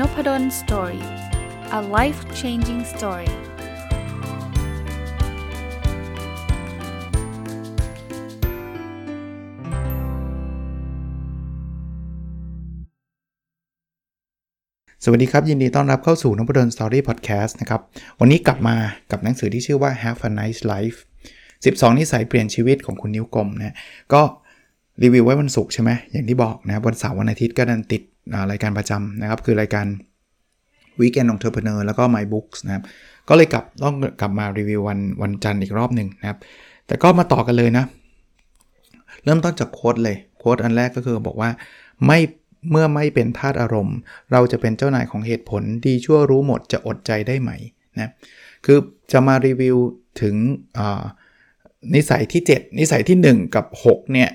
นพด ล Story a life changing story สวัสดีครับ ยินดีต้อนรับเข้าสู่นพดล Story Podcast นะครับ วันนี้กลับมากับหนังสือที่ชื่อว่า Have a Nice Life 12 นิสัยเปลี่ยนชีวิตของคุณนิ้วกลมนะก็รีวิวไว้วันศุกร์ใช่ไหมอย่างที่บอกนะวันเสาร์วันอาทิตย์ก็ดันติด รายการประจำนะครับ คือรายการ Weekend Entrepreneur แล้วก็ My Books นะครับ ก็เลยกลับต้องกลับมารีวิววันวันจันทร์อีกรอบหนึ่งนะครับ แต่ก็มาต่อกันเลยนะ เริ่มต้นจากโค้ดเลยโค้ดอันแรกก็คือบอกว่าไม่เมื่อไม่เป็นทาตอารมณ์ เราจะเป็นเจ้านายของเหตุผลดีชั่วรู้หมดจะอดใจได้ไหมนะคือจะมารีวิวถึงนิสัยที่ 7 นิสัยที่ 1 กับ 6 เนี่ย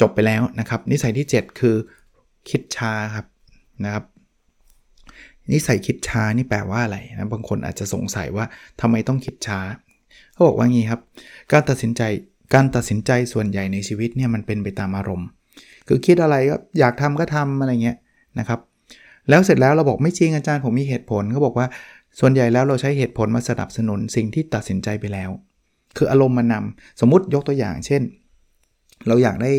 จบไปแล้วนะครับ นิสัยที่ 7 คือ คิดช้าครับนะครับนิสัยคิดช้านี่แปลว่าอะไรนะบางคนอาจจะสงสัยว่าทำไมต้องคิดช้าเขาบอกว่างี้ครับ การตัดสินใจการตัดสินใจส่วนใหญ่ในชีวิตเนี่ยมันเป็นไปตามอารมณ์ คือคิดอะไรก็อยากทำก็ทำอะไรเงี้ยนะครับ แล้วเสร็จแล้วเราบอกไม่จริงอาจารย์ผมมีเหตุผลเขาบอกว่าส่วนใหญ่แล้วเราใช้เหตุผลมาสนับสนุนสิ่งที่ตัดสินใจไปแล้ว คืออารมณ์มานำสมมติยกตัวอย่างเช่น เราอยากได้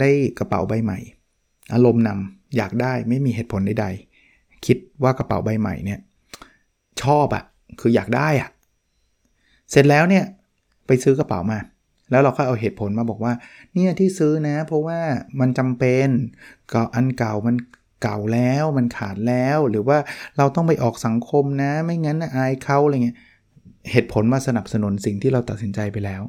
ได้กระเป๋าใบใหม่ อารมณ์นำอยากได้ไม่มีเหตุผลใดๆ คิดว่ากระเป๋าใบใหม่เนี่ยชอบอะคืออยากได้อะเสร็จแล้วเนี่ยไปซื้อกระเป๋ามา แล้วเราก็เอาเหตุผลมาบอกว่า เนี่ยที่ซื้อนะ เพราะว่ามันจำเป็นก็อันเก่ามันเก่าแล้วมันขาดแล้วหรือว่าเราต้องไปออกสังคมนะ ไม่งั้นอายเขาอะไรเงี้ยเหตุผลมาสนับสนุนสิ่งที่เราตัดสินใจไปแล้ว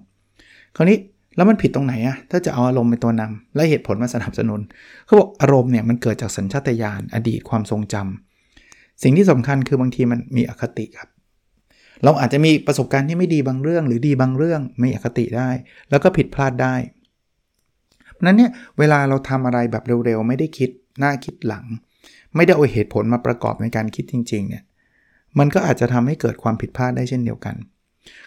คราวนี้ แล้วมันผิดตรงไหนอะถ้าจะเอาอารมณ์เป็นตัวนำและเหตุผลมาสนับสนุนเขาบอกอารมณ์เนี่ยมันเกิดจากสัญชาตญาณอดีตความทรงจำสิ่งที่สำคัญคือบางทีมันมีอคติครับ เราอาจจะมีประสบการณ์ที่ไม่ดีบางเรื่อง หรือดีบางเรื่องไม่อคติได้ แล้วก็ผิดพลาดได้เพราะนั้นเนี่ยเวลาเราทำอะไรแบบเร็วๆ ไม่ได้คิดหน้าคิดหลัง ไม่ได้เอาเหตุผลมาประกอบในการคิดจริงๆเนี่ยมันก็อาจจะทำให้เกิดความผิดพลาดได้เช่นเดียวกัน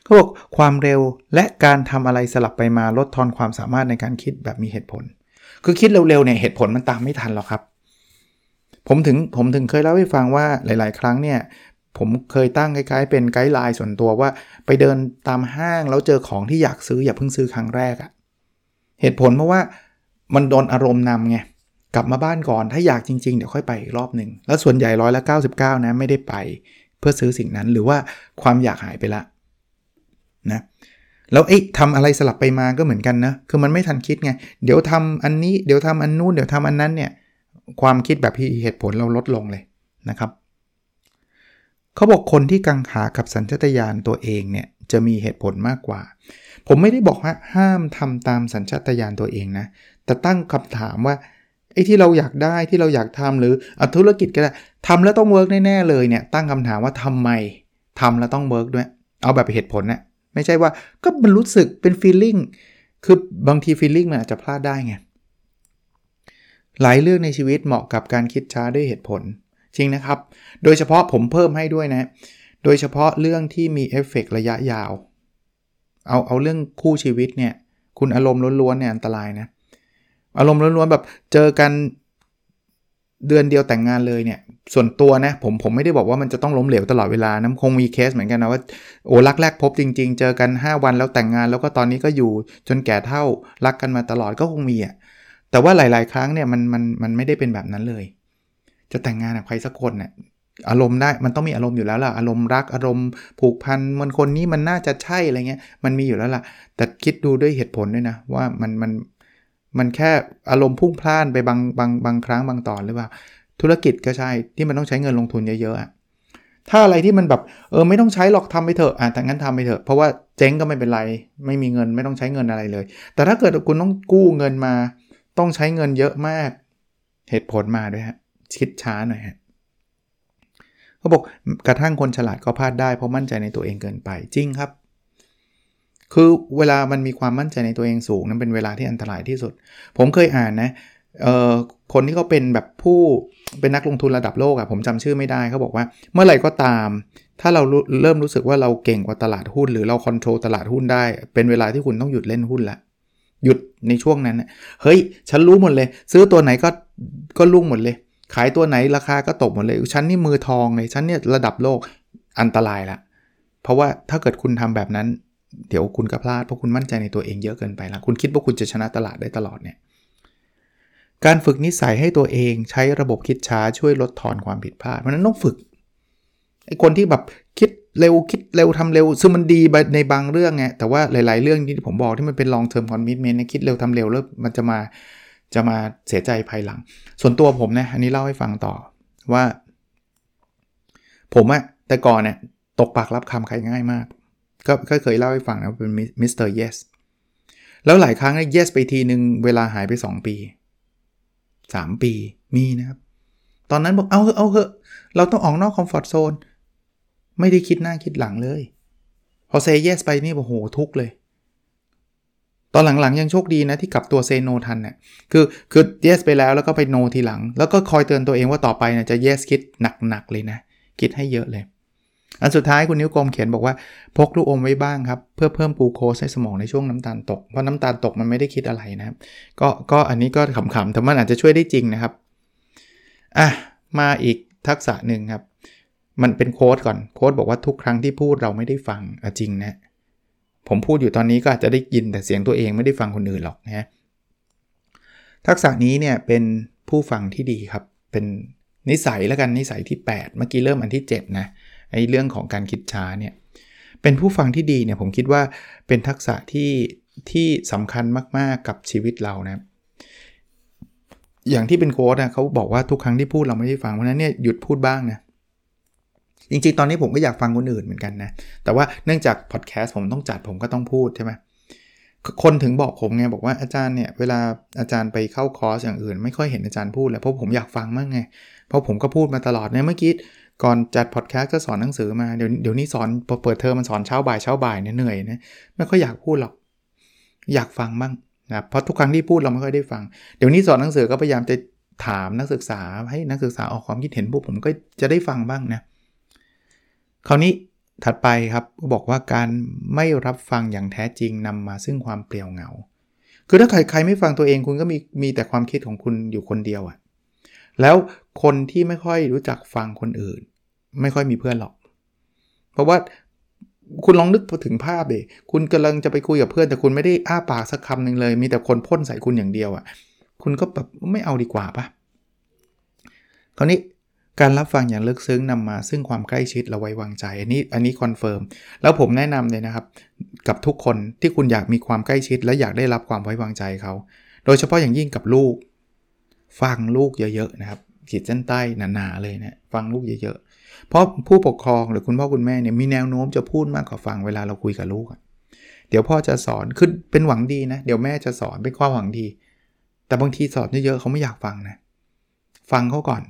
เขาบอกความเร็วและการทำอะไรสลับไปมาลดทอนความสามารถในการคิดแบบมีเหตุผล คือคิดเร็วๆเนี่ยเหตุผลมันตามไม่ทันหรอกครับ ผมถึงผมถึงเคยเล่าให้ฟังว่าหลาย ๆ ครั้งเนี่ยผมเคยตั้งคล้ายๆ เป็นไกด์ไลน์ส่วนตัวว่า ไปเดินตามห้างแล้วเจอของที่อยากซื้ออย่าเพิ่งซื้อครั้งแรกอะเหตุผลเพราะว่ามันโดนอารมณ์นำไงกลับมาบ้านก่อนถ้าอยากจริง ๆ เดี๋ยวค่อยไปอีกรอบหนึ่งแล้วส่วนใหญ่ร้อยละ99 นะ ไม่ได้ไป เพื่อซื้อสิ่งนั้นหรือว่าความอยากหายไปละ นะแล้วไอ้ทำอะไรสลับไปมาก็เหมือนกันนะ คือมันไม่ทันคิดไง เดี๋ยวทำอันนี้เดี๋ยวทำอันนู้นเดี๋ยวทำอันนั้นเนี่ย ความคิดแบบพี่เหตุผลเราลดลงเลยนะครับ เขาบอกคนที่กังขากับสัญชาตญาณตัวเองเนี่ยจะมีเหตุผลมากกว่า ผมไม่ได้บอกว่าห้ามทำตามสัญชาตญาณตัวเองนะ แต่ตั้งคำถามว่าไอ้ที่เราอยากได้ที่เราอยากทำหรือธุรกิจก็ได้ทำแล้วต้อง work แน่ๆเลยเนี่ยตั้งคำถามว่าทำไมทำแล้วต้อง work ด้วย เอาแบบเหตุผลนะ ไม่ใช่ว่าก็มันรู้สึกเป็น feeling คือบางที feeling มันอาจจะพลาดได้ไงหลายเรื่องในชีวิตเหมาะกับการคิดช้าด้วยเหตุผล จริงนะครับ โดยเฉพาะผมเพิ่มให้ด้วยนะ โดยเฉพาะเรื่องที่มีเอฟเฟกระยะยาว เอาเอาเรื่องคู่ชีวิตเนี่ย คุณอารมณ์ล้วนๆเนี่ยอันตรายนะ อารมณ์ล้วนๆแบบเจอกันเดือนเดียวแต่งงานเลยเนี่ย ส่วนตัวนะผมผมไม่ได้บอกว่ามันจะต้องล้มเหลวตลอดเวลานะคงมีเคสเหมือนกันนะว่าโอ้รักแรกพบจริง ๆ เจอกัน 5 วันแล้วแต่งงาน แล้วก็ตอนนี้ก็อยู่จนแก่เฒ่ารักกันมาตลอดก็คงมีอะแต่ว่าหลาย ๆ ครั้งเนี่ยมันมันมันไม่ได้เป็นแบบนั้นเลย จะแต่งงานกับใครสักคนเนี่ยอารมณ์ได้มันต้องมีอารมณ์อยู่แล้วล่ะอารมณ์รักอารมณ์ผูกพันมันคนนี้มันน่าจะใช่อะไรเงี้ยมันมีอยู่แล้วล่ะ แต่คิดดูด้วยเหตุผลด้วยนะว่ามันมันมันแค่อารมณ์พุ่งพล่านไปบางบางบางครั้งบางตอนหรือเปล่า ธุรกิจก็ใช่ที่มันต้องใช้เงินลงทุนเยอะๆถ้าอะไรที่มันแบบเออไม่ต้องใช้หรอกทำไปเถอะอะแต่งั้นทำไปเถอะเพราะว่าเจ๊งก็ไม่เป็นไร ไม่มีเงินไม่ต้องใช้เงินอะไรเลย แต่ถ้าเกิดคุณต้องกู้เงินมา ต้องใช้เงินเยอะมาก เหตุผลมาด้วยฮะคิดช้าหน่อยฮะเขาบอกกระทั่งคนฉลาดก็พลาดได้เพราะมั่นใจในตัวเองเกินไปจริงครับ คือเวลามันมีความมั่นใจในตัวเองสูงนั้นเป็นเวลาที่อันตรายที่สุด ผมเคยอ่านนะเอ่อคนที่เขาเป็นแบบผู้เป็นนักลงทุนระดับโลกอะผมจำชื่อไม่ได้เขาบอกว่า เมื่อไหร่ก็ตาม ถ้าเราเริ่มรู้สึกว่าเราเก่งกว่าตลาดหุ้น หรือเราคอนโทรลตลาดหุ้นได้ เป็นเวลาที่คุณต้องหยุดเล่นหุ้นละหยุดในช่วงนั้นเฮ้ย ฉันรู้หมดเลย ซื้อตัวไหนก็ก็ลุ่งหมดเลย ขายตัวไหนราคาก็ตกหมดเลย ฉันนี่มือทองเลยฉันเนี่ยระดับโลกอันตรายละเพราะว่าถ้าเกิดคุณทำแบบนั้น เดี๋ยวคุณก็พลาดเพราะคุณมั่นใจในตัวเองเยอะเกินไปละคุณคิดว่าคุณจะชนะตลาดได้ตลอดเนี่ย การฝึกนิสัยให้ตัวเองใช้ระบบคิดช้าช่วยลดทอนความผิดพลาดเพราะนั้นต้องฝึกไอ้คนที่แบบคิดเร็วคิดเร็วทำเร็ว ซึ่งมันดีในบางเรื่องไงแต่ว่าหลาย ๆ เรื่องที่ผมบอกที่มันเป็น long term commitment คิดเร็วทำเร็วแล้วมันจะมาจะมาเสียใจภายหลัง ส่วนตัวผมนะอันนี้เล่าให้ฟังต่อว่า ผมอะแต่ก่อนเนี่ยตกปากรับคำใครง่ายมาก ก็เคยเล่าให้ฟังนะเป็น Mister Yes แล้วหลายครั้งเนี่ย yes ไปทีหนึ่งเวลาหายไป 2 ปี 3 ปีมีนะครับ ตอนนั้นบอกเอาเอาเถอะ เราต้องออกนอก comfort zone ไม่ได้คิดหน้าคิดหลังเลย พอ say yes ไปนี่โอ้โหทุกข์เลย ตอนหลังๆยังโชคดีนะที่กลับตัว say no ทันเนี่ยคือคือ yes ไปแล้วแล้วก็ไป no ทีหลัง แล้วก็คอยเตือนตัวเองว่าต่อไปเนี่ยจะ yes คิดหนักๆเลยนะ คิดให้เยอะเลย อันสุดท้ายคุณนิ้วกลมเขียนบอกว่าพกลูกอมไว้บ้างครับ เพื่อเพิ่มกลูโคสให้สมองในช่วงน้ำตาลตก เพราะน้ำตาลตกมันไม่ได้คิดอะไรนะครับก็ก็อันนี้ก็ขำๆแต่มันอาจจะช่วยได้จริงนะครับอะมาอีกทักษะหนึ่งครับ มันเป็นโค้ดก่อนโค้ดบอกว่าทุกครั้งที่พูดเราไม่ได้ฟังจริงนะ ผมพูดอยู่ตอนนี้ก็อาจจะได้ยินแต่เสียงตัวเองไม่ได้ฟังคนอื่นหรอกนะทักษะนี้เนี่ยเป็นผู้ฟังที่ดีครับ เป็นนิสัยแล้วกันนิสัยที่ 8 เมื่อกี้เริ่มอันที่ 7 นะ ไอ้เรื่องของการคิดช้าเนี่ยเป็นผู้ฟังที่ดีเนี่ยผมคิดว่าเป็นทักษะที่ที่สำคัญมาก ๆ กับชีวิตเรานะอย่างที่เป็นโค้ดนะเขาบอกว่าทุกครั้งที่พูดเราไม่ได้ฟังเพราะนั้นเนี่ยหยุดพูดบ้างนะจริง ๆ ตอนนี้ผมก็อยากฟังคนอื่นเหมือนกันนะ แต่ว่าเนื่องจากพอดแคสต์ผมต้องจัดผมก็ต้องพูดใช่ไหมคนถึงบอกผมไงบอกว่าอาจารย์เนี่ยเวลาอาจารย์ไปเข้าคอร์สอย่างอื่น ไม่ค่อยเห็นอาจารย์พูดเลยเพราะผมอยากฟังมากไงเพราะผมก็พูดมาตลอดเนี่ยเมื่อกี้ ก่อนจัดพอดแคสต์ก็สอนหนังสือมาเดี๋ยวเดี๋ยวนี้สอนพอเปิดเทอมมันสอนเช้าบ่ายเช้าบ่ายเนี่ยเหนื่อยนะไม่ค่อยอยากพูดหรอกอยากฟังบ้างนะเพราะทุกครั้งที่พูดเราไม่ค่อยได้ฟัง เดี๋ยวนี้สอนหนังสือก็พยายามจะถามนักศึกษาให้นักศึกษาออกความคิดเห็นพวกผมก็จะได้ฟังบ้างนะคราวนี้ถัดไปครับบอกว่าการไม่รับฟังอย่างแท้จริงนำมาซึ่งความเปลี่ยวเหงา คือถ้าใครใครไม่ฟังตัวเองคุณก็มีมีแต่ความคิดของคุณอยู่คนเดียวอะ่ะแล้ว คนที่ไม่ค่อยรู้จักฟังคนอื่น ไม่ค่อยมีเพื่อนหรอก เพราะว่าคุณลองนึกถึงภาพดิคุณกำลังจะไปคุยกับเพื่อนแต่คุณไม่ได้อ้าปากสักคำหนึ่งเลย มีแต่คนพ่นใส่คุณอย่างเดียวอะ่ะ คุณก็แบบไม่เอาดีกว่าปะคราวนี้การรับฟังอย่างลึกซึ้งนำมาซึ่งความใกล้ชิดและไว้วางใจ อันนี้อันนี้ confirm แล้วผมแนะนำเลยนะครับ กับทุกคนที่คุณอยากมีความใกล้ชิด และอยากได้รับความไว้วางใจเขา โดยเฉพาะอย่างยิ่งกับลูก ฟังลูกเยอะๆนะครับ ขีดเส้นใต้หนาๆเลยนะฟังลูกเยอะๆ เพราะผู้ปกครองหรือคุณพ่อคุณแม่เนี่ยมีแนวโน้มจะพูดมากกว่าฟังเวลาเราคุยกับลูก เดี๋ยวพ่อจะสอนคือเป็นหวังดีนะ เดี๋ยวแม่จะสอนเป็นความหวังดี แต่บางทีสอนเยอะๆเขาไม่อยากฟังนะ ฟังเขาก่อน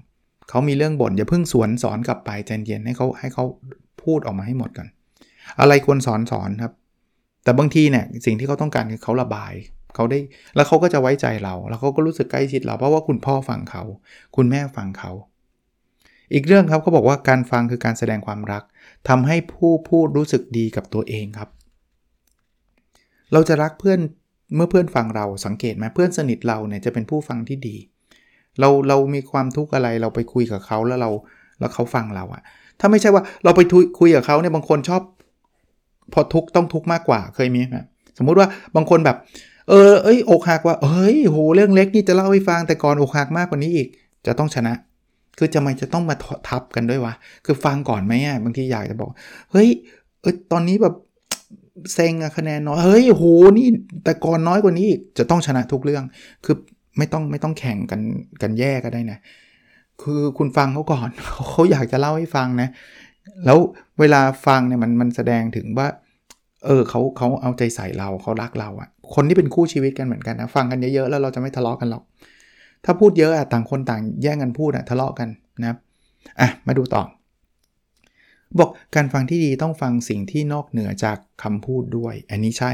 เขามีเรื่องบ่นอย่าเพิ่งสวนสอนกลับไปใจเย็นให้เขาให้เขาพูดออกมาให้หมดก่อน อะไรควรสอนสอนครับ แต่บางทีเนี่ยสิ่งที่เขาต้องการคือเขาระบาย เขาได้แล้วเขาก็จะไว้ใจเรา แล้วเขาก็รู้สึกใกล้ชิดเราเพราะว่าคุณพ่อฟังเขา คุณแม่ฟังเขา อีกเรื่องครับเขาบอกว่าการฟังคือการแสดงความรักทำให้ผู้พูดรู้สึกดีกับตัวเองครับ เราจะรักเพื่อนเมื่อเพื่อนฟังเราสังเกตไหมเพื่อนสนิทเราเนี่ยจะเป็นผู้ฟังที่ดี เราเรามีความทุกข์อะไรเราไปคุยกับเขาแล้วเราแล้วเขาฟังเราอะถ้าไม่ใช่ว่าเราไปคุยกับเขาเนี่ยบางคนชอบ พอทุกต้องทุกมากกว่าเคยมีไหมสมมุติว่าบางคนแบบ เออเอ้ยอกหักว่าเฮ้ยโหเรื่องเล็กนี่จะเล่าให้ฟังแต่ก่อนอกหักมากกว่านี้อีก จะต้องชนะ คือจะไม่จะต้องมาทับกันด้วยวะคือฟังก่อนไหมอะบางทีอยากจะบอก เฮ้ยเออตอนนี้แบบเซ็งอะคะแนนน้อยเฮ้ยโหนี่แต่ก่อนน้อยกว่านี้อีกจะต้องชนะทุกเรื่อง คือไม่ต้องไม่ต้องแข่งกันกันแย่ก็ได้นะคือคุณฟังเขาก่อนเขาอยากจะเล่าให้ฟังนะ แล้วเวลาฟังเนี่ยมันมันแสดงถึงว่า เออเขาเขาเอาใจใส่เราเขารักเราอะ คนที่เป็นคู่ชีวิตกันเหมือนกันนะฟังกันเยอะๆแล้วเราจะไม่ทะเลาะกันหรอก ถ้าพูดเยอะอะต่างคนต่างแย่งกันพูดอะทะเลาะกันนะครับอะมาดูต่อ บอกการฟังที่ดีต้องฟังสิ่งที่นอกเหนือจากคำพูดด้วย อันนี้ใช่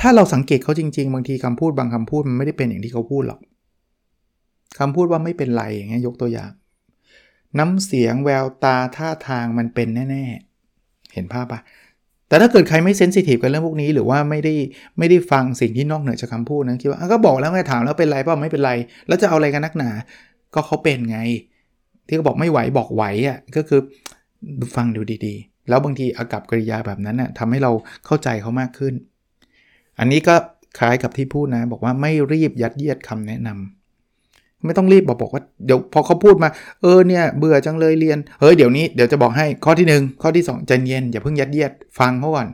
ถ้าเราสังเกตเขาจริง ๆ บางทีคำพูดบางคำพูดมันไม่ได้เป็นอย่างที่เขาพูดหรอกคำพูดว่าไม่เป็นไรอย่างเงี้ยยกตัวอย่าง น้ำเสียงแววตาท่าทางมันเป็นแน่ ๆ เห็นภาพปะ แต่ถ้าเกิดใครไม่เซนซิทีฟกับเรื่องพวกนี้ หรือว่าไม่ได้ไม่ได้ฟังสิ่งที่นอกเหนือจากคำพูดนะคิดว่าก็บอกแล้วไงถามแล้วเป็นไรเปล่าไม่เป็นไร แล้วจะเอาอะไรกันนักหนา ก็เขาเป็นไง ที่เขาบอกไม่ไหวบอกไหวอะก็คือฟังดูดีๆ แล้วบางทีอากับกริยาแบบนั้นน่ะทำให้เราเข้าใจเขามากขึ้น อันนี้ก็คล้ายกับที่พูดนะ บอกว่าไม่รีบยัดเยียดคำแนะนำ ไม่ต้องรีบบอกบอกว่าเดี๋ยวพอเขาพูดมา เออเนี่ยเบื่อจังเลยเรียนเฮ้ยเดี๋ยวนี้เดี๋ยวจะบอกให้ข้อที่ 1 ข้อที่2ใจเย็นอย่าเพิ่งยัดเยียดฟังเขาก่อน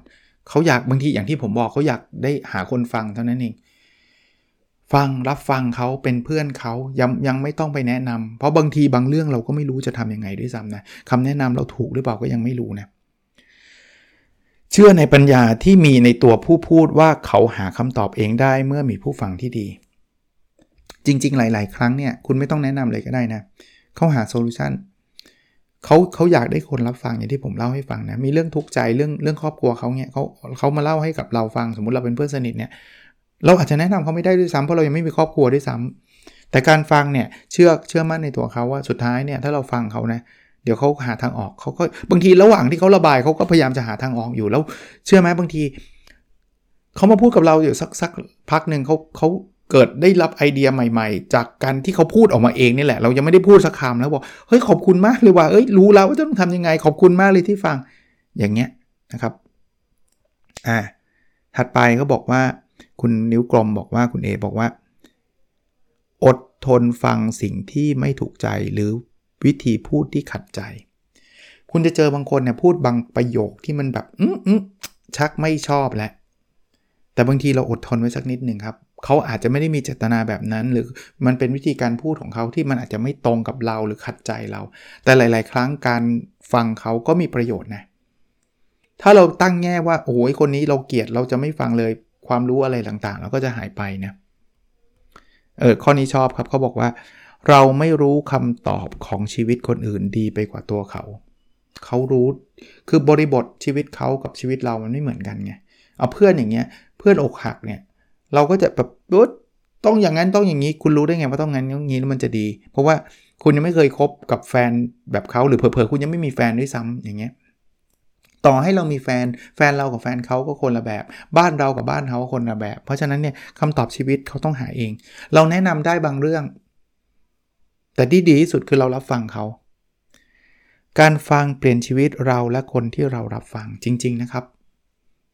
เขาอยากบางทีอย่างที่ผมบอกเขาอยากได้หาคนฟังเท่านั้นเองฟังรับฟังเขาเป็นเพื่อนเขายังยังไม่ต้องไปแนะนำเพราะบางทีบางเรื่องเราก็ไม่รู้จะทํำยังไงด้วยซ้ำนะคำแนะนำเราถูกหรือเปล่าก็ยังไม่รู้นะเชื่อในปัญญาที่มีในตัวผู้พูดว่าเขาหาคำตอบเองได้เมื่อมีผู้ฟังที่ดี จริง ๆ หลาย ๆ ครั้งเนี่ยคุณไม่ต้องแนะนำเลยก็ได้นะเขาหาโซลูชันเขาเขาอยากได้คนรับฟังอย่างที่ผมเล่าให้ฟังนะมีเรื่องทุกข์ใจเรื่องเรื่องครอบครัวเขาเนี่ยเขาเขามาเล่าให้กับเราฟังสมมติเราเป็นเพื่อนสนิทเนี่ยเราอาจจะแนะนำเขาไม่ได้ด้วยซ้ำเพราะเรายังไม่มีครอบครัวด้วยซ้ำแต่การฟังเนี่ยเชื่อเชื่อมั่นในตัวเขาว่าสุดท้ายเนี่ยถ้าเราฟังเขานะเดี๋ยวเขาหาทางออกเขาก็บางทีระหว่างที่เขาระบายเขาก็พยายามจะหาทางออกอยู่แล้ว เชื่อไหมบางทีเขามาพูดกับเราอยู่สักสักพักหนึ่งเขาเขา เกิดได้รับไอเดียใหม่ ๆ จากการที่เขาพูดออกมาเองนี่แหละ เรายังไม่ได้พูดสักคำแล้วบอกเฮ้ยขอบคุณมากเลยว่าเอ้ยรู้แล้วว่าจะต้องทำยังไง ขอบคุณมากเลยที่ฟัง อย่างเงี้ยนะครับอ่าถัดไปเขาบอกว่า คุณนิ้วกลมบอกว่าคุณเอบอกว่า อดทนฟังสิ่งที่ไม่ถูกใจหรือวิธีพูดที่ขัดใจ คุณจะเจอบางคนเนี่ยพูดบางประโยคที่มันแบบอืมอืมชักไม่ชอบแล้วแต่บางทีเราอดทนไว้สักนิดหนึ่งครับ เขาอาจจะไม่ได้มีเจตนาแบบนั้น หรือมันเป็นวิธีการพูดของเขาที่มันอาจจะไม่ตรงกับเราหรือขัดใจเรา แต่หลาย ๆ ครั้งการฟังเขาก็มีประโยชน์นะถ้าเราตั้งแง่ว่าโอ้ยคนนี้เราเกลียดเราจะไม่ฟังเลยความรู้อะไรต่างๆ เราก็จะหายไปนะเออข้อนี้ชอบครับเขาบอกว่า เราไม่รู้คำตอบของชีวิตคนอื่นดีไปกว่าตัวเขา เขารู้คือบริบทชีวิตเขากับชีวิตเรามันไม่เหมือนกันไงเอาเพื่อนอย่างเงี้ยเพื่อนอกหักเนี่ย เราก็จะแบบต้องอย่างนั้นต้องอย่างนี้ คุณรู้ได้ไงว่าต้องงั้นอย่างนี้แล้วมันจะดี เพราะว่าคุณยังไม่เคยคบกับแฟนแบบเขาหรือเผลอๆคุณยังไม่มีแฟนด้วยซ้ำอย่างเงี้ยต่อให้เรามีแฟนแฟนเรากับแฟนเขาก็คนละแบบ บ้านเรากับบ้านเขาก็คนละแบบ เพราะฉะนั้นเนี่ยคำตอบชีวิตเขาต้องหาเอง เราแนะนำได้บางเรื่อง แต่ที่ดีที่สุดคือเรารับฟังเขา การฟังเปลี่ยนชีวิตเราและคนที่เรารับฟังจริง ๆ นะครับ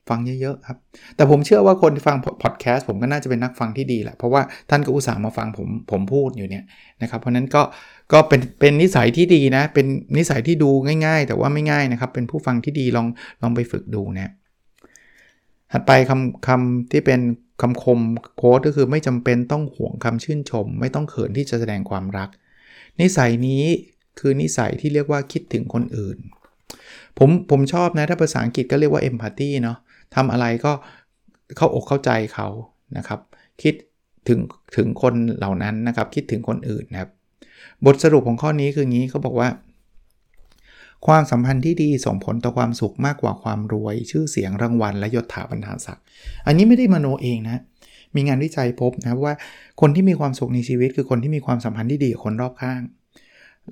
ฟังเยอะๆครับ แต่ผมเชื่อว่าคนที่ฟังพอดแคสต์ผมก็น่าจะเป็นนักฟังที่ดีแหละ เพราะว่าท่านก็อุตส่าห์มาฟังผมผมพูดอยู่เนี่ยนะครับ เพราะนั้นก็ก็เป็นเป็นนิสัยที่ดีนะ เป็นนิสัยที่ดูง่าย ๆ แต่ว่าไม่ง่ายนะครับ เป็นผู้ฟังที่ดีลองลองไปฝึกดูนะถัดไปคำคำที่เป็นคำคมโค้ดก็คือไม่จำเป็นต้องห่วงคำชื่นชม ไม่ต้องเขินที่จะแสดงความรัก นิสัยนี้คือนิสัยที่เรียกว่าคิดถึงคนอื่น ผมผมชอบนะถ้าภาษาอังกฤษก็เรียกว่า empathy เนาะ ทำอะไรก็เข้าอกเข้าใจเขานะครับ คิดถึงถึงคนเหล่านั้นนะครับ คิดถึงคนอื่นนะครับ บทสรุปของข้อนี้คืองี้เขาบอกว่า ความสัมพันธ์ที่ดีส่งผลต่อความสุขมากกว่าความรวย ชื่อเสียงรางวัลและยศถาบรรดาศักดิ์อันนี้ไม่ได้มโนเองนะมีงานวิจัยพบนะว่าคนที่มีความสุขในชีวิต คือคนที่มีความสัมพันธ์ที่ดีกับคนรอบข้าง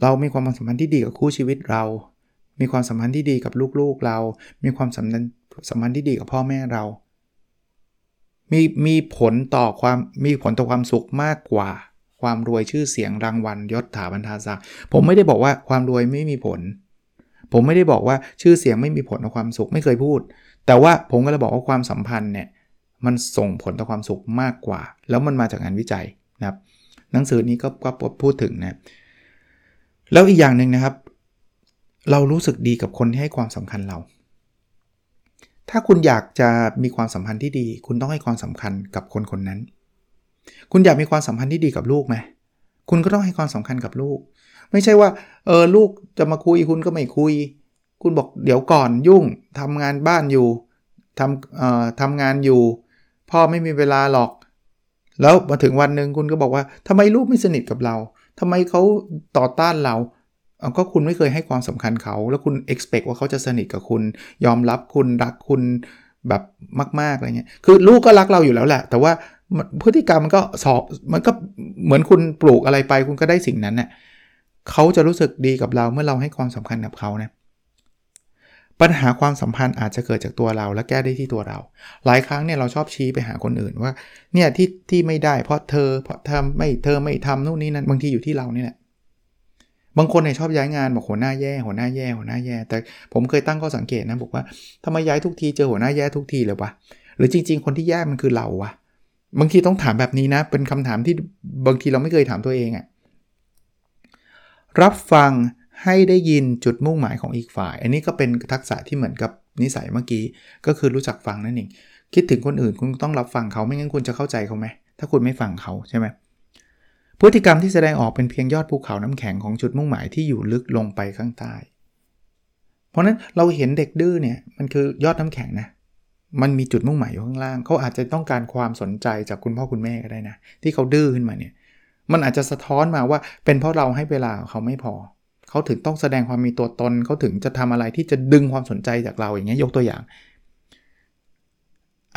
เรามีความสัมพันธ์ที่ดีกับคู่ชีวิตเรา มีความสัมพันธ์ที่ดีกับลูกๆเรา มีความสัมพันธ์สัมพันธ์ที่ดีกับพ่อแม่เรา มีมีผลต่อความมีผลต่อความสุขมากกว่า ความรวยชื่อเสียงรางวัลยศถาบรรดาศักดิ์ผมไม่ได้บอกว่าความรวยไม่มีผล ผมไม่ได้บอกว่าชื่อเสียงไม่มีผลต่อความสุขไม่เคยพูด แต่ว่าผมก็เลยบอกว่าความสัมพันธ์เนี่ยมันส่งผลต่อความสุขมากกว่า แล้วมันมาจากงานวิจัยนะครับ หนังสือนี้ก็ก็พูดถึงนะแล้วอีกอย่างหนึ่งนะครับ เรารู้สึกดีกับคนที่ให้ความสำคัญเรา ถ้าคุณอยากจะมีความสัมพันธ์ที่ดี คุณต้องให้ความสำคัญกับคนคนนั้น คุณอยากมีความสัมพันธ์ที่ดีกับลูกไหมคุณก็ต้องให้ความสำคัญกับลูก ไม่ใช่ว่าเออลูกจะมาคุยคุณก็ไม่คุย คุณบอกเดี๋ยวก่อนยุ่งทำงานบ้านอยู่ทำเอ่อทำงานอยู่ พ่อไม่มีเวลาหรอก แล้วมาถึงวันหนึ่งคุณก็บอกว่าทำไมลูกไม่สนิทกับเราทำไมเขาต่อต้านเรา ก็คุณไม่เคยให้ความสำคัญเขา แล้วคุณ expect ว่าเขาจะสนิทกับคุณ ยอมรับคุณรักคุณแบบมากๆอะไรเงี้ย คือลูกก็รักเราอยู่แล้วแหละ แต่ว่าพฤติกรรมมันก็สอบ มันก็เหมือนคุณปลูกอะไรไป คุณก็ได้สิ่งนั้นเน่ยเขาจะรู้สึกดีกับเราเมื่อเราให้ความสำคัญกับเขานะ ปัญหาความสัมพันธ์อาจจะเกิดจากตัวเราและแก้ได้ที่ตัวเรา หลายครั้งเนี่ยเราชอบชี้ไปหาคนอื่นว่า เนี่ยที่ที่ไม่ได้เพราะเธอ เพราะทำไม่เธอไม่ทำนู่นนี่นั่น บางทีอยู่ที่เราเนี่ยแหละ บางคนเนี่ยชอบย้ายงานบอกหัวหน้าแย่หัวหน้าแย่หัวหน้าแย่ แต่ผมเคยตั้งข้อสังเกตนะบอกว่าทำไมย้ายทุกทีเจอหัวหน้าแย่ทุกทีเลยวะหรือจริง ๆ คนที่แย่มันคือเราวะบางทีต้องถามแบบนี้นะ เป็นคำถามที่บางทีเราไม่เคยถามตัวเองอะรับฟังให้ได้ยินจุดมุ่งหมายของอีกฝ่าย อันนี้ก็เป็นทักษะที่เหมือนกับนิสัยเมื่อกี้ ก็คือรู้จักฟังนั่นเองคิดถึงคนอื่นคุณต้องรับฟังเขาไม่งั้นคุณจะเข้าใจเขาไหมถ้าคุณไม่ฟังเขาใช่ไหม พฤติกรรมที่แสดงออกเป็นเพียงยอดภูเขาน้ำแข็งของจุดมุ่งหมายที่อยู่ลึกลงไปข้างใต้ เพราะนั้นเราเห็นเด็กดื้อเนี่ยมันคือยอดน้ำแข็งนะมันมีจุดมุ่งหมายอยู่ข้างล่าง เขาอาจจะต้องการความสนใจจากคุณพ่อคุณแม่ก็ได้นะ ที่เขาดื้อขึ้นมาเนี่ย มันอาจจะสะท้อนมาว่าเป็นเพราะเราให้เวลาเขาไม่พอ เขาถึงต้องแสดงความมีตัวตน เขาถึงจะทำอะไรที่จะดึงความสนใจจากเราอย่างเงี้ยยกตัวอย่าง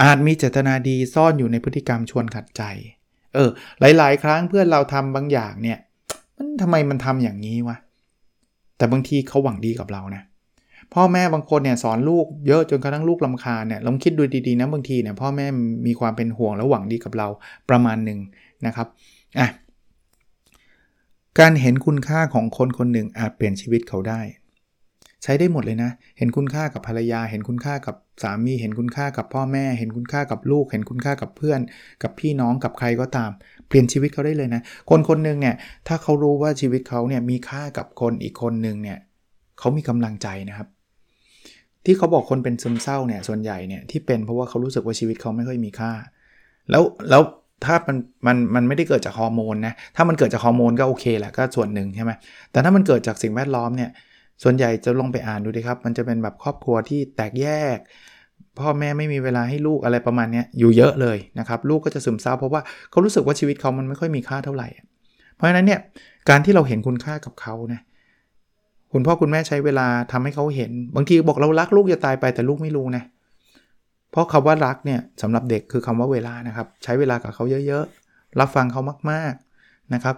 อาจมีเจตนาดีซ่อนอยู่ในพฤติกรรมชวนขัดใจ เออหลาย ๆ ครั้งเพื่อนเราทำบางอย่างเนี่ย มันทำไมมันทำอย่างนี้วะแต่บางทีเขาหวังดีกับเรานะพ่อแม่บางคนเนี่ยสอนลูกเยอะจนกระทั่งลูกลำคาเนี่ยลองคิดดูดีๆนะบางทีเนี่ยพ่อแม่มีความเป็นห่วงและหวังดีกับเราประมาณหนึ่งนะครับอะการเห็นคุณค่าของคนคนหนึ่งอาจเปลี่ยนชีวิตเขาได้ ใช้ได้หมดเลยนะ เห็นคุณค่ากับภรรยา เห็นคุณค่ากับสามี เห็นคุณค่ากับพ่อแม่ เห็นคุณค่ากับลูก เห็นคุณค่ากับเพื่อน กับพี่น้องกับใครก็ตาม เปลี่ยนชีวิตเขาได้เลยนะ คนคนหนึ่งเนี่ยถ้าเขารู้ว่าชีวิตเขาเนี่ยมีค่ากับคนอีกคนหนึ่งเนี่ยเขามีกำลังใจนะครับ ที่เขาบอกคนเป็นซึมเศร้าเนี่ยส่วนใหญ่เนี่ยที่เป็นเพราะว่าเขารู้สึกว่าชีวิตเขาไม่ค่อยมีค่า แล้วแล้วถ้ามันมันมันไม่ได้เกิดจากฮอร์โมนนะ ถ้ามันเกิดจากฮอร์โมนก็โอเคแหละก็ส่วนหนึ่งใช่ไหมแต่ถ้ามันเกิดจากสิ่งแวดล้อมเนี่ย ส่วนใหญ่จะลองไปอ่านดูดิครับ มันจะเป็นแบบครอบครัวที่แตกแยก พ่อแม่ไม่มีเวลาให้ลูกอะไรประมาณนี้อยู่เยอะเลยนะครับลูกก็จะซึมเศร้าเพราะว่าเขารู้สึกว่าชีวิตเขามันไม่ค่อยมีค่าเท่าไหร่ เพราะฉะนั้นเนี่ยการที่เราเห็นคุณค่ากับเขานะคุณพ่อคุณแม่ใช้เวลาทำให้เขาเห็น บางทีบอกเรารักลูกจะตายไปแต่ลูกไม่รู้นะเพราะคำว่ารักเนี่ยสำหรับเด็กคือคำว่าเวลานะครับใช้เวลากับเขาเยอะๆรับฟังเขามากๆนะครับ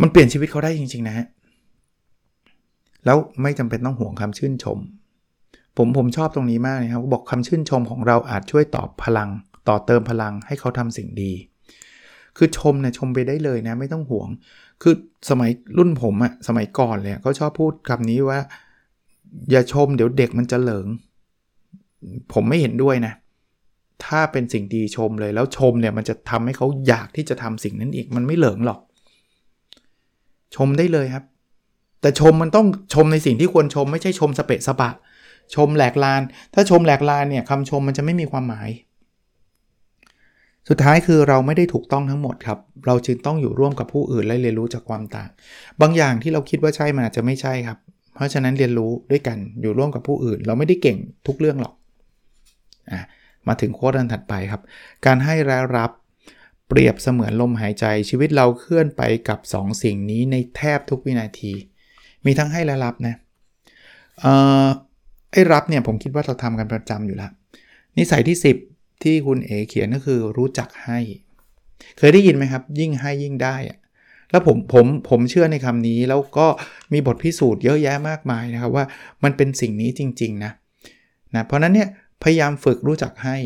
มันเปลี่ยนชีวิตเขาได้จริงๆนะฮะ แล้วไม่จำเป็นต้องห่วงคำชื่นชม ผมผมชอบตรงนี้มากนะครับบอกคำชื่นชมของเราอาจช่วยตอบพลัง ต่อเติมพลังให้เขาทำสิ่งดี คือชมเนี่ยชมไปได้เลยนะไม่ต้องห่วง คือสมัยรุ่นผมอะสมัยก่อนเลยเขาชอบพูดคำนี้ว่า อย่าชมเดี๋ยวเด็กมันจะเหลิง ผมไม่เห็นด้วยนะถ้าเป็นสิ่งดีชมเลยแล้วชมเนี่ยมันจะทำให้เขาอยากที่จะทำสิ่งนั้นอีกมันไม่เหลิงหรอก ชมได้เลยครับ แต่ชมมันต้องชมในสิ่งที่ควรชมไม่ใช่ชมสเปะสปะ ชมแหลกลาน ถ้าชมแหลกลานเนี่ยคำชมมันจะไม่มีความหมาย สุดท้ายคือเราไม่ได้ถูกต้องทั้งหมดครับ เราจึงต้องอยู่ร่วมกับผู้อื่นและเรียนรู้จากความต่าง บางอย่างที่เราคิดว่าใช่มันอาจจะไม่ใช่ครับ เพราะฉะนั้นเรียนรู้ด้วยกันอยู่ร่วมกับผู้อื่น เราไม่ได้เก่งทุกเรื่องหรอกมาถึงโค้ดอันถัดไปครับ การให้และรับเปรียบเสมือนลมหายใจชีวิตเราเคลื่อนไปกับ2สิ่งนี้ในแทบทุกวินาที มีทั้งให้และรับนะเอ่อไอ้รับเนี่ยผมคิดว่าเราทำกันประจำอยู่แล้วนิสัยที่ 10 ที่คุณเอเขียนก็คือรู้จักให้ เคยได้ยินไหมครับ ยิ่งให้ยิ่งได้อะแล้วผมผมผมเชื่อในคำนี้แล้วก็มีบทพิสูจน์เยอะแยะมากมายนะครับว่ามันเป็นสิ่งนี้จริง ๆ นะนะเพราะนั้นเนี่ยพยายามฝึกรู้จักให้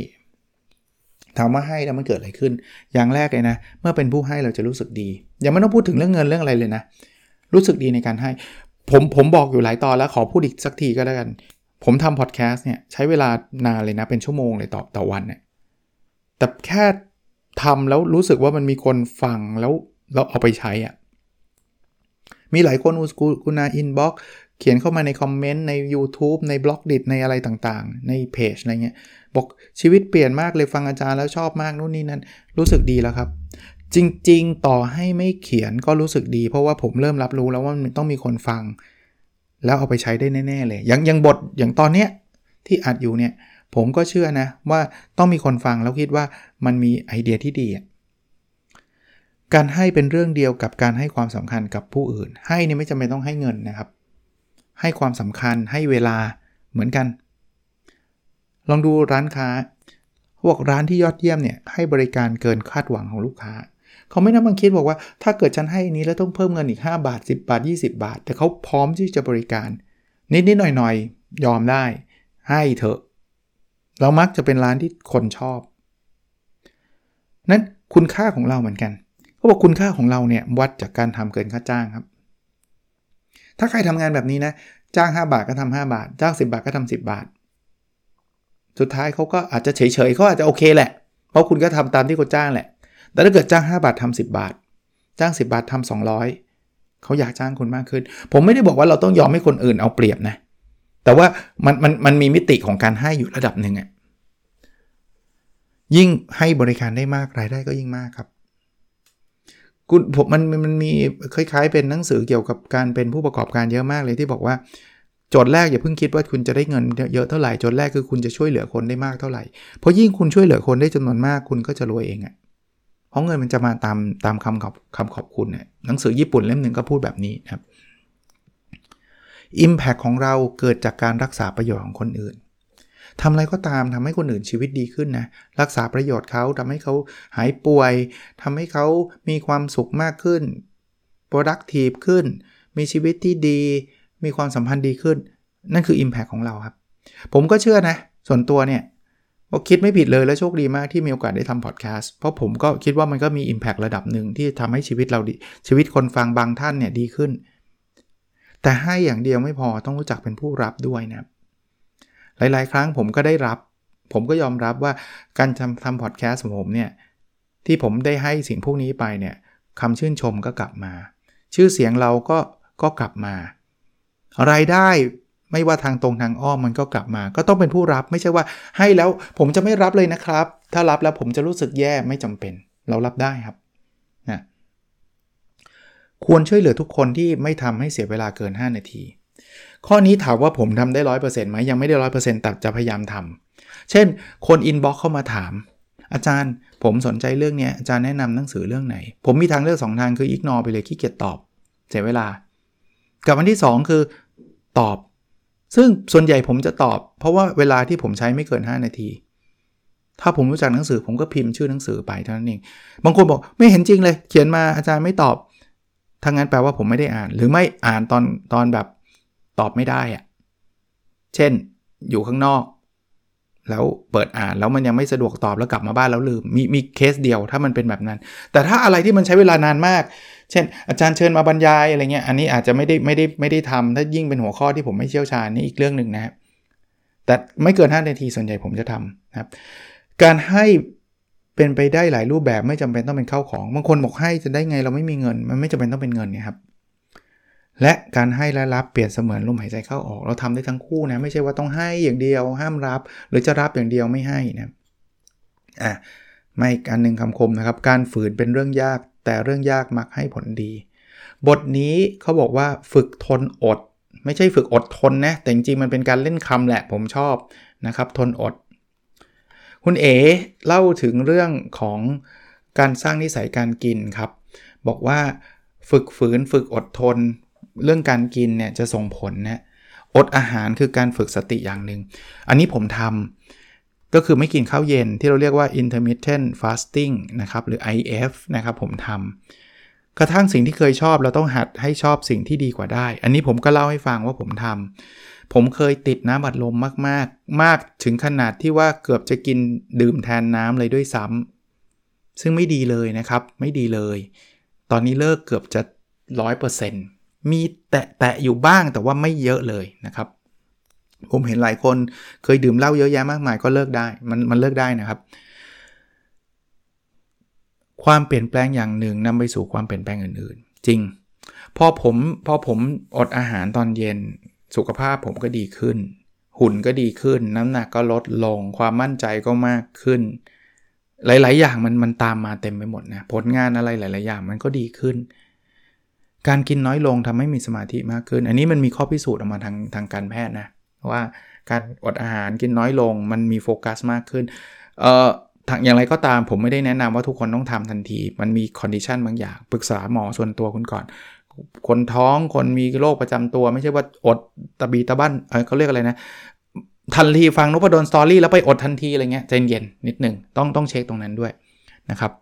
ถามว่าให้แล้วมันเกิดอะไรขึ้น อย่างแรกเลยนะ เมื่อเป็นผู้ให้เราจะรู้สึกดี อย่าไม่ต้องพูดถึงเรื่องเงินเรื่องอะไรเลยนะ รู้สึกดีในการให้ ผมผมบอกอยู่หลายตอนแล้วขอพูดอีกสักทีก็แล้วกัน ผมทำพอดแคสต์เนี่ยใช้เวลานานเลยนะเป็นชั่วโมงเลยต่อต่อวันเนี่ยแต่แค่ทำแล้วรู้สึกว่ามันมีคนฟังแล้วเราเอาไปใช้อะ่ะมีหลายคนกุณาอินบ็อกเขียนเข้ามาในคอมเมนต์ใน YouTube ในบล็อกดิในอะไรต่างๆ ในเพจอะไรเงี้ยบอกชีวิตเปลี่ยนมากเลยฟังอาจารย์แล้วชอบมากนู่นนี่นั่นรู้สึกดีแล้วครับ จริง ๆ ต่อให้ไม่เขียนก็รู้สึกดี เพราะว่าผมเริ่มรับรู้แล้วว่ามันต้องมีคนฟัง แล้วเอาไปใช้ได้แน่ ๆ เลย อย่างย่างบทอย่างตอนเนี้ยที่อัดอยู่เนี่ย ผมก็เชื่อนะ ว่าต้องมีคนฟังแล้วคิดว่ามันมีไอเดียที่ดีการให้เป็นเรื่องเดียวกับการให้ความสำคัญกับผู้อื่น ให้นี่ไม่จำเป็นต้องให้เงินนะครับ ให้ความสำคัญให้เวลาเหมือนกัน ลองดูร้านค้าพวกร้านที่ยอดเยี่ยมเนี่ยให้บริการเกินคาดหวังของลูกค้า เขาไม่นั่งมาคิดบอกว่าถ้าเกิดฉันให้นี้แล้วต้องเพิ่มเงินอีก 5 บาท 10 บาท 20 บาท แต่เขาพร้อมที่จะบริการ นิดๆหน่อยๆยอมได้ ให้เถอะ เรามักจะเป็นร้านที่คนชอบ นั้นคุณค่าของเราเหมือนกันเขาบอกคุณค่าของเราเนี่ยวัดจากการทำเกินค่าจ้างครับ ถ้าใครทำงานแบบนี้นะ จ้าง 5 บาทก็ทำ5บาท จ้าง 10 บาทก็ทำ10 บาท สุดท้ายเขาก็อาจจะเฉยๆเขาอาจจะโอเคแหละ เพราะคุณก็ทำตามที่เขาจ้างแหละ แต่ถ้าเกิดจ้าง 5 บาททำ10 บาท จ้าง 10 บาททำ200 เขาอยากจ้างคุณมากขึ้น ผมไม่ได้บอกว่าเราต้องยอมให้คนอื่นเอาเปรียบนะ แต่ว่ามันมันมันมีมิติของการให้อยู่ระดับหนึ่งอะยิ่งให้บริการได้มากรายได้ก็ยิ่งมากครับคุณผมมันมันมีคล้ายๆ เป็นหนังสือเกี่ยวกับการเป็นผู้ประกอบการเยอะมากเลยที่บอกว่าโจทย์แรกอย่าเพิ่งคิดว่าคุณจะได้เงินเยอะเท่าไหร่โจทย์แรกคือคุณจะช่วยเหลือคนได้มากเท่าไหร่เพราะยิ่งคุณช่วยเหลือคนได้จำนวนมากคุณก็จะรวยเองอะ่ะ เพราะเงินมันจะมาตามตามคำขอบคำขอบคุณเนี่ยหนังสือญี่ปุ่นเล่มหนึ่งก็พูดแบบนี้นะครับ Impact ของเราเกิดจากการรักษาประโยชน์ของคนอื่นทำอะไรก็ตามทำให้คนอื่นชีวิตดีขึ้นนะรักษาประโยชน์เขาทำให้เขาหายป่วยทำให้เขามีความสุขมากขึ้น productive ขึ้น มีชีวิตที่ดี มีความสัมพันธ์ดีขึ้น นั่นคือ Impact ของเราครับ ผมก็เชื่อนะ ส่วนตัวเนี่ย ก็คิดไม่ผิดเลยและโชคดีมากที่มีโอกาสได้ทำพอดแคสต์เพราะผมก็คิดว่ามันก็มี Impact ระดับหนึ่งที่ทำให้ชีวิตเราดีชีวิตคนฟังบางท่านเนี่ยดีขึ้น แต่ให้อย่างเดียวไม่พอต้องรู้จักเป็นผู้รับด้วยนะหลายๆ ครั้งผมก็ได้รับ ผมก็ยอมรับว่าการทำทำพอดแคสต์ของผมเนี่ยที่ผมได้ให้สิ่งพวกนี้ไปเนี่ยคำชื่นชมก็กลับมา ชื่อเสียงเราก็ก็กลับมารายได้ ไม่ว่าทางตรงทางอ้อมมันก็กลับมา ก็ต้องเป็นผู้รับไม่ใช่ว่าให้แล้วผมจะไม่รับเลยนะครับ ถ้ารับแล้วผมจะรู้สึกแย่ไม่จำเป็น เรารับได้ครับนะควรช่วยเหลือทุกคนที่ไม่ทำให้เสียเวลาเกิน 5 นาที ข้อนี้ถามว่าผมทำได้ร้อยเปอร์เซ็นต์ไหมยังไม่ได้ร้อยเปอร์เซ็นต์แต่จะพยายามทำเช่น คน inbox เข้ามาถาม อาจารย์ผมสนใจเรื่องนี้อาจารย์แนะนำหนังสือเรื่องไหน ผมมีทางเลือก 2 ทางคือ ignore ไปเลยขี้เกียจตอบ เสียเวลา กับอันที่ 2 คือ ตอบ ซึ่งส่วนใหญ่ผมจะตอบ เพราะว่าเวลาที่ผมใช้ไม่เกิน 5 นาที ถ้าผมรู้จักหนังสือผมก็พิมพ์ชื่อหนังสือไปเท่านั้นเองบางคนบอกไม่เห็นจริงเลย เขียนมาอาจารย์ไม่ตอบทางนั้นแปลว่าผมไม่ได้อ่าน หรือไม่อ่านตอนตอนแบบตอบไม่ได้อะเช่นอยู่ข้างนอก แล้วเปิดอ่านแล้วมันยังไม่สะดวกตอบแล้วกลับมาบ้านแล้วลืมมีมีเคสเดียวถ้ามันเป็นแบบนั้น แต่ถ้าอะไรที่มันใช้เวลานานมาก เช่น อาจารย์เชิญมาบรรยายอะไรเงี้ยอันนี้อาจจะไม่ได้ไม่ได้ไม่ได้ทำถ้ายิ่งเป็นหัวข้อที่ผมไม่เชี่ยวชาญนี่อีกเรื่องหนึ่งนะครับแต่ไม่เกิน 5 นาทีส่วนใหญ่ผมจะทำนะครับ การให้เป็นไปได้หลายรูปแบบไม่จำเป็นต้องเป็นเข้าของบางคนบอกให้จะได้ไงเราไม่มีเงิน มันไม่จำเป็นต้องเป็นเงินนี่ยครับ และการให้และรับเปลี่ยนเสมือนลมหายใจเข้าออก เราทำได้ทั้งคู่นะไม่ใช่ว่าต้องให้อย่างเดียว ห้ามรับ หรือจะรับอย่างเดียวไม่ให้นะอะไม่การหนึ่งคำคมนะครับ การฝืนเป็นเรื่องยาก แต่เรื่องยากมักให้ผลดี บทนี้เขาบอกว่าฝึกทนอด ไม่ใช่ฝึกอดทนนะ แต่จริงๆมันเป็นการเล่นคำแหละผมชอบนะครับ ทนอด คุณเอ๋เล่าถึงเรื่องของการสร้างนิสัยการกินครับ บอกว่าฝึกฝืนฝึกอดทน เรื่องการกินเนี่ยจะส่งผลนะอดอาหารคือการฝึกสติอย่างหนึ่งอันนี้ผมทำ ก็คือไม่กินข้าวเย็นที่เราเรียกว่า intermittent fasting นะครับ หรือ IF นะครับผมทำกระทั่งสิ่งที่เคยชอบเราต้องหัดให้ชอบสิ่งที่ดีกว่าได้ อันนี้ผมก็เล่าให้ฟังว่าผมทำผมเคยติดน้ำบัดลมมากๆมากถึงขนาดที่ว่าเกือบจะกินดื่มแทนน้ำเลยด้วยซ้ำซึ่งไม่ดีเลยนะครับ ไม่ดีเลย ตอนนี้เลิกเกือบจะ 100%มีแตะแตะอยู่บ้างแต่ว่าไม่เยอะเลยนะครับ ผมเห็นหลายคนเคยดื่มเหล้าเยอะแยะมากมายก็เลิกได้ มันมันเลิกได้นะครับ ความเปลี่ยนแปลงอย่างหนึ่งนำไปสู่ความเปลี่ยนแปลงอื่น ๆ จริง พอผมพอผมอดอาหารตอนเย็น สุขภาพผมก็ดีขึ้น หุ่นก็ดีขึ้น น้ำหนักก็ลดลง ความมั่นใจก็มากขึ้น หลาย ๆ อย่างมันมันตามมาเต็มไปหมดนะผลงานอะไรหลาย ๆ อย่างมันก็ดีขึ้นการกินน้อยลงทำให้มีสมาธิมากขึ้น อันนี้มันมีข้อพิสูจน์ออกมาทางทางการแพทย์นะ ว่าการอดอาหารกินน้อยลง มันมีโฟกัสมากขึ้น เอ่อทางอย่างไรก็ตามผมไม่ได้แนะนำว่าทุกคนต้องทำทันที มันมี condition บางอย่างปรึกษาหมอส่วนตัวคุณก่อน คนท้องคนมีโรคประจำตัว ไม่ใช่ว่าอดตะบีตะบั้นเออเขาเรียกอะไรนะ ทันทีฟังนุพดลสตอรี่แล้วไปอดทันทีอะไรเงี้ยใจเย็นนิดหนึ่งต้องต้องเช็คตรงนั้นด้วยนะครับ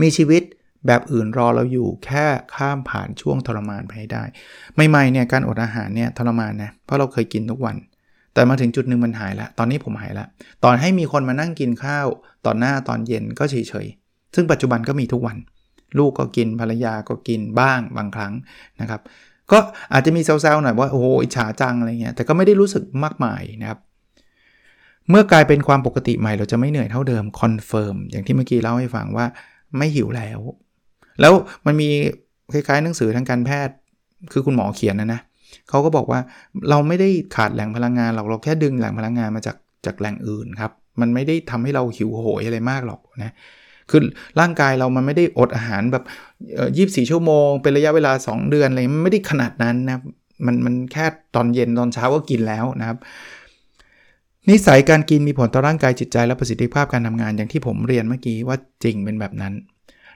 มีชีวิต แบบอื่นรอเราอยู่แค่ข้ามผ่านช่วงทรมานไปให้ได้ ใหม่ๆเนี่ยการอดอาหารเนี่ยทรมานนะเพราะเราเคยกินทุกวัน แต่มาถึงจุดหนึ่งมันหายล้วตอนนี้ผมหายล้วตอนให้มีคนมานั่งกินข้าวตอนหน้าตอนเย็นก็เฉยๆ ซึ่งปัจจุบันก็มีทุกวัน ลูกก็กินภรรยาก็กินบ้างบางครั้งนะครับ ก็อาจจะมีแซวๆหน่อยว่าโอ้โหอิจฉาจังอะไรเงี้ยแต่ก็ไม่ได้รู้สึกมากมายนะครับเมื่อกลายเป็นความปกติใหม่เราจะไม่เหนื่อยเท่าเดิม confirm อย่างที่เมื่อกี้เล่าให้ฟังว่าไม่หิวแล้ว แล้วมันมีคล้ายๆหนังสือทางการแพทย์ คือคุณหมอเขียนนะนะเขาก็บอกว่าเราไม่ได้ขาดแหล่งพลังงานหรอกเราแค่ดึงแหล่งพลังงานมาจากจากแหล่งอื่นครับ มันไม่ได้ทำให้เราหิวโหยอะไรมากหรอกนะ คือร่างกายเรามันไม่ได้อดอาหารแบบยี่บสี่ชั่วโมง เป็นระยะเวลา 2 เดือนอะไรมันไม่ได้ขนาดนั้นนะ มันมันแค่ตอนเย็นตอนเช้าก็กินแล้วนะครับ นิสัยการกินมีผลต่อร่างกายจิตใจและประสิทธิภาพการทำงานอย่างที่ผมเรียนเมื่อกี้ว่าจริงเป็นแบบนั้น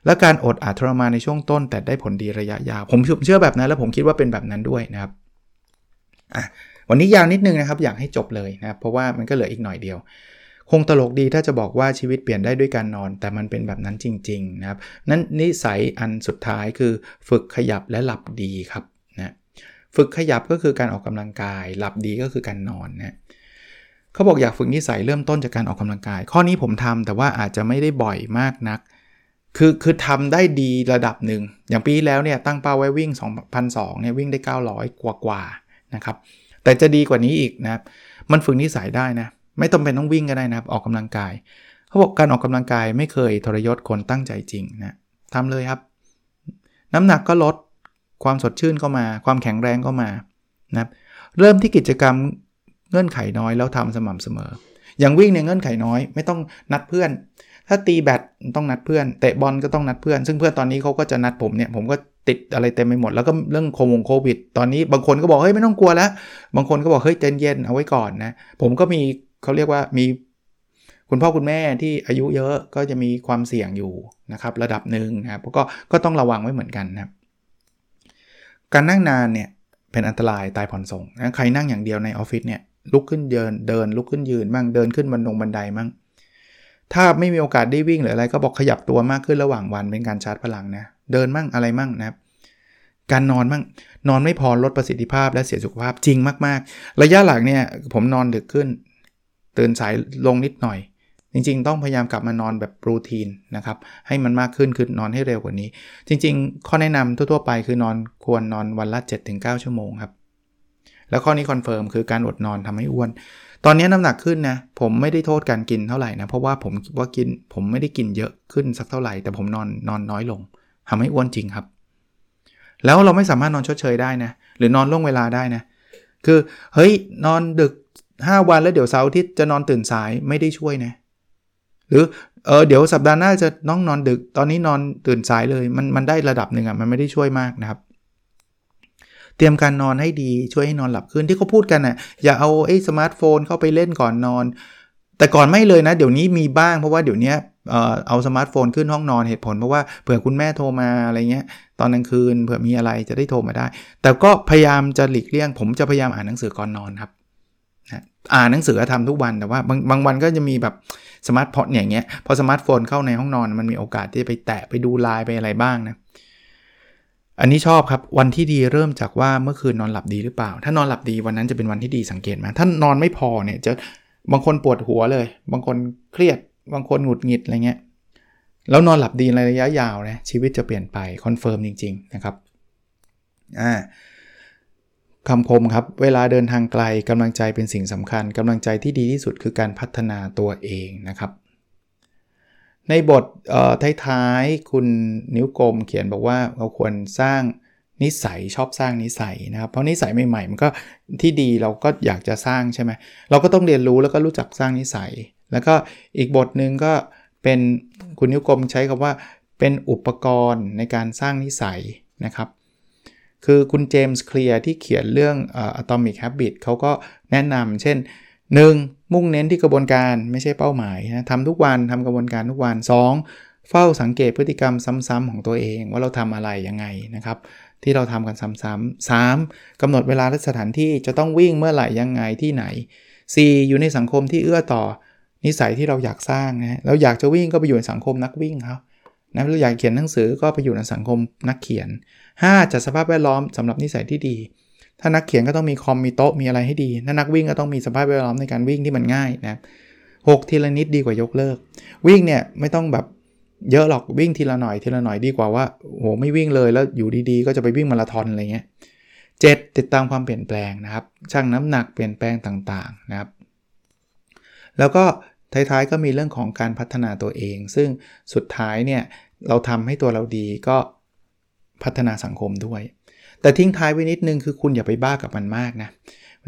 และการอดอาจทรมานในช่วงต้น แต่ได้ผลดีระยะยาว ผมเชื่อแบบนั้น แล้วผมคิดว่าเป็นแบบนั้นด้วยนะครับวันนี้ยาวนิดนึงนะครับ อยากให้จบเลยนะครับ เพราะว่ามันก็เหลืออีกหน่อยเดียว คงตลกดีถ้าจะบอกว่าชีวิตเปลี่ยนได้ด้วยการนอน แต่มันเป็นแบบนั้นจริง ๆ นะครับ นั้นนิสัยอันสุดท้ายคือฝึกขยับและหลับดีครับนะฝึกขยับก็คือการออกกำลังกาย หลับดีก็คือการนอนนะเขาบอกอยากฝึกนิสัยเริ่มต้นจากการออกกำลังกาย ข้อนี้ผมทำแต่ว่าอาจจะไม่ได้บ่อยมากนัก คือคือทำได้ดีระดับหนึ่ง อย่างปีแล้วเนี่ยตั้งเป้าไว้วิ่ง2,200เนี่ยวิ่งได้ 900 กว่ากว่านะครับ แต่จะดีกว่านี้อีกนะครับ มันฝึกนิสัยได้นะ ไม่ต้องเป็นต้องวิ่งก็ได้นะครับ ออกกำลังกาย เขาบอกการออกกำลังกายไม่เคยทรยศคนตั้งใจจริงนะทำเลยครับ น้ำหนักก็ลดความสดชื่นก็มา ความแข็งแรงก็มานะครับเริ่มที่กิจกรรมเงื่อนไขน้อยแล้วทำสม่ำเสมอ อย่างวิ่งเนี่ยเงื่อนไขน้อย ไม่ต้องนัดเพื่อน ถ้าตีแบตต้องนัดเพื่อนเตะบอลก็ต้องนัดเพื่อน ซึ่งเพื่อนตอนนี้เขาก็จะนัดผมเนี่ยผมก็ติดอะไรเต็มไปหมด แล้วก็เรื่องโควงโควิด ตอนนี้บางคนก็บอกเฮ้ยไม่ต้องกลัวแล้ว บางคนก็บอกเฮ้ยเย็นเย็นเอาไว้ก่อนนะ ผมก็มีเขาเรียกว่ามีคุณพ่อคุณแม่ที่อายุเยอะก็จะมีความเสี่ยงอยู่นะครับระดับหนึ่งนะครับก็ก็ต้องระวังไว้เหมือนกันนะครับ การนั่งนานเนี่ยเป็นอันตรายตายผ่อนส่งนะใครนั่งอย่างเดียวในออฟฟิศเนี่ยลุกขึ้นเดินเดินลุกขึ้นยืนบ้างเดินขึ้นบันดงบันไดบ้าง ถ้าไม่มีโอกาสได้วิ่งหรืออะไรก็บอกขยับตัวมากขึ้นระหว่างวันเป็นการชาร์จพลังนะ เดินมั่งอะไรมั่งนะครับการนอนมั่งนอนไม่พอลดประสิทธิภาพและเสียสุขภาพจริงมากๆ ระยะหลังเนี่ยผมนอนดึกขึ้น ตื่นสายลงนิดหน่อย จริงๆ ต้องพยายามกลับมานอนแบบ routine นะครับให้มันมากขึ้นคือนอนให้เร็วกว่านี้ จริง ๆ ข้อแนะนำทั่วๆไปคือนอนควรนอนวันละ 7-9 ชั่วโมงครับ แล้วข้อนี้ confirm คือการอดนอนทำให้อ้วน ตอนนี้น้ำหนักขึ้นนะผมไม่ได้โทษการกินเท่าไหร่นะเพราะว่าผมว่ากินผมไม่ได้กินเยอะขึ้นสักเท่าไหร่ แต่ผมนอนนอนน้อยลงทำให้อ้วนจริงครับ แล้วเราไม่สามารถนอนชดเชยได้นะหรือนอนล่วงเวลาได้นะคือเฮ้ยนอนดึก 5 วันแล้วเดี๋ยวเสาร์ทิตย์จะนอนตื่นสายไม่ได้ช่วยนะหรือเออเดี๋ยวสัปดาห์หน้าจะน้องนอนดึก ตอนนี้นอนตื่นสายเลย มันมันได้ระดับหนึ่งอะ่ะมันไม่ได้ช่วยมากนะครับ เตรียมการนอนให้ดีช่วยให้นอนหลับขึ้นที่เขาพูดกันนะ่ะอย่าเอาไอ้สมาร์ทโฟนเข้าไปเล่นก่อนนอน แต่ก่อนไม่เลยนะ เดี๋ยวนี้มีบ้างเพราะว่าเดี๋ยวนี้เอาสมาร์ทโฟนขึ้นห้องนอนเหตุผลเพราะว่าเผื่อคุณแม่โทรมาอะไรเงี้ยตอนกลางคืนเผื่อมีอะไรจะได้โทรมาได้ แต่ก็พยายามจะหลีกเลี่ยง ผมจะพยายามอ่านหนังสือก่อนนอนครับอ่านหนังสือทำทุกวันแต่ว่าบางบางวันก็จะมีแบบสมาร์ทโฟนอย่างเงี้ยพอสมาร์ทโฟนเข้าในห้องนอนมันมีโอกาสที่จะไปแตะไปดูไลน์ไปอะไรบ้างนะ อันนี้ชอบครับ วันที่ดีเริ่มจากว่าเมื่อคืนนอนหลับดีหรือเปล่า ถ้านอนหลับดีวันนั้นจะเป็นวันที่ดีสังเกตไหมถ้านอนไม่พอเนี่ยจะบางคนปวดหัวเลย บางคนเครียด บางคนหงุดหงิดอะไรเงี้ยแล้วนอนหลับดีในระยะยาวนะชีวิตจะเปลี่ยนไป confirm จริง ๆ นะครับอ่าคำคมครับ เวลาเดินทางไกลกำลังใจเป็นสิ่งสำคัญกำลังใจที่ดีที่สุดคือการพัฒนาตัวเองนะครับ ในบทท้ายๆ คุณนิ้วกลมเขียนบอกว่าเราควรสร้างนิสัยชอบสร้างนิสัยนะครับ เพราะนิสัยใหม่ๆมันก็ที่ดีเราก็อยากจะสร้างใช่ไหมเราก็ต้องเรียนรู้แล้วก็รู้จักสร้างนิสัย แล้วก็อีกบทหนึ่งก็เป็นคุณนิ้วกลมใช้คำว่าเป็นอุปกรณ์ในการสร้างนิสัยนะครับ คือคุณเจมส์เคลียร์ที่เขียนเรื่อง Atomic Habit เขาก็แนะนำเช่น 1. มุ่งเน้นที่กระบวนการไม่ใช่เป้าหมายนะทำทุกวันทำกระบวนการทุกวัน 2. เฝ้าสังเกตพฤติกรรมซ้ำๆของตัวเองว่าเราทำอะไรยังไงนะครับที่เราทำกันซ้ำๆ 3. กำหนดเวลาและสถานที่จะต้องวิ่งเมื่อไหร่ยังไงที่ไหน 4. อยู่ในสังคมที่เอื้อต่อนิสัยที่เราอยากสร้างนะเราอยากจะวิ่งก็ไปอยู่ในสังคมนักวิ่งครับนะเราอยากเขียนหนังสือก็ไปอยู่ในสังคมนักเขียน 5. จัดสภาพแวดล้อมสำหรับนิสัยที่ดี ถ้านักเขียนก็ต้องมีคอมมีโต๊ะมีอะไรให้ดีถ้านักวิ่งก็ต้องมีสภาพแวดล้อมในการวิ่งที่มันง่ายนะหกทีละนิดดีกว่ายกเลิก วิ่งเนี่ยไม่ต้องแบบเยอะหรอกวิ่งทีละหน่อยทีละหน่อยดีกว่าว่าโหไม่วิ่งเลยแล้วอยู่ดีๆ ก็จะไปวิ่งมาราธอนอะไรเงี้ย 7. ติดตามความเปลี่ยนแปลงนะครับชั่งน้ำหนักเปลี่ยนแปลงต่างๆนะครับ แล้วก็ท้ายๆก็มีเรื่องของการพัฒนาตัวเอง ซึ่งสุดท้ายเนี่ยเราทำให้ตัวเราดีก็พัฒนาสังคมด้วย แต่ทิ้งท้ายไว้นิดนึงคือคุณอย่าไปบ้ากับมันมากนะ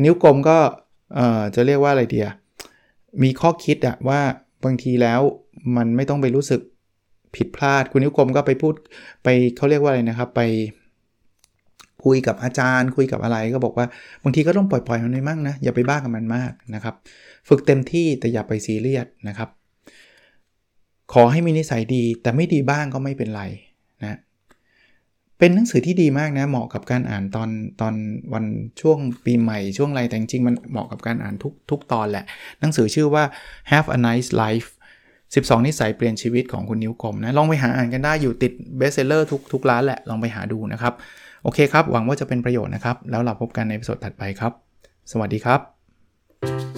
นิ้วกลมก็จะเรียกว่าอะไรเดียมีข้อคิดอะว่าบางทีแล้วมันไม่ต้องไปรู้สึกผิดพลาด คุณนิ้วกลมก็ไปพูดไปเขาเรียกว่าอะไรนะครับไปคุยกับอาจารย์ คุยกับอะไรก็บอกว่าบางทีก็ต้องปล่อยๆมันไปมั่งนะอย่าไปบ้ากับมันมากนะครับ ฝึกเต็มที่แต่อย่าไปซีเรียสนะครับ ขอให้มีนิสัยดีแต่ไม่ดีบ้างก็ไม่เป็นไร เป็นหนังสือที่ดีมากนะ เหมาะกับการอ่านตอนตอนวันช่วงปีใหม่ช่วงอะไรแต่จริงมันเหมาะกับการอ่านทุกทุกตอนแหละ หนังสือชื่อว่า Have a Nice Life 12 นิสัยเปลี่ยนชีวิตของคุณนิ้วกลมนะ ลองไปหาอ่านกันได้อยู่ติดเบสเซลเลอร์ทุกทุกร้านแหละ ลองไปหาดูนะครับ โอเคครับ หวังว่าจะเป็นประโยชน์นะครับ แล้วเราพบกันในสดถัดไปครับ สวัสดีครับ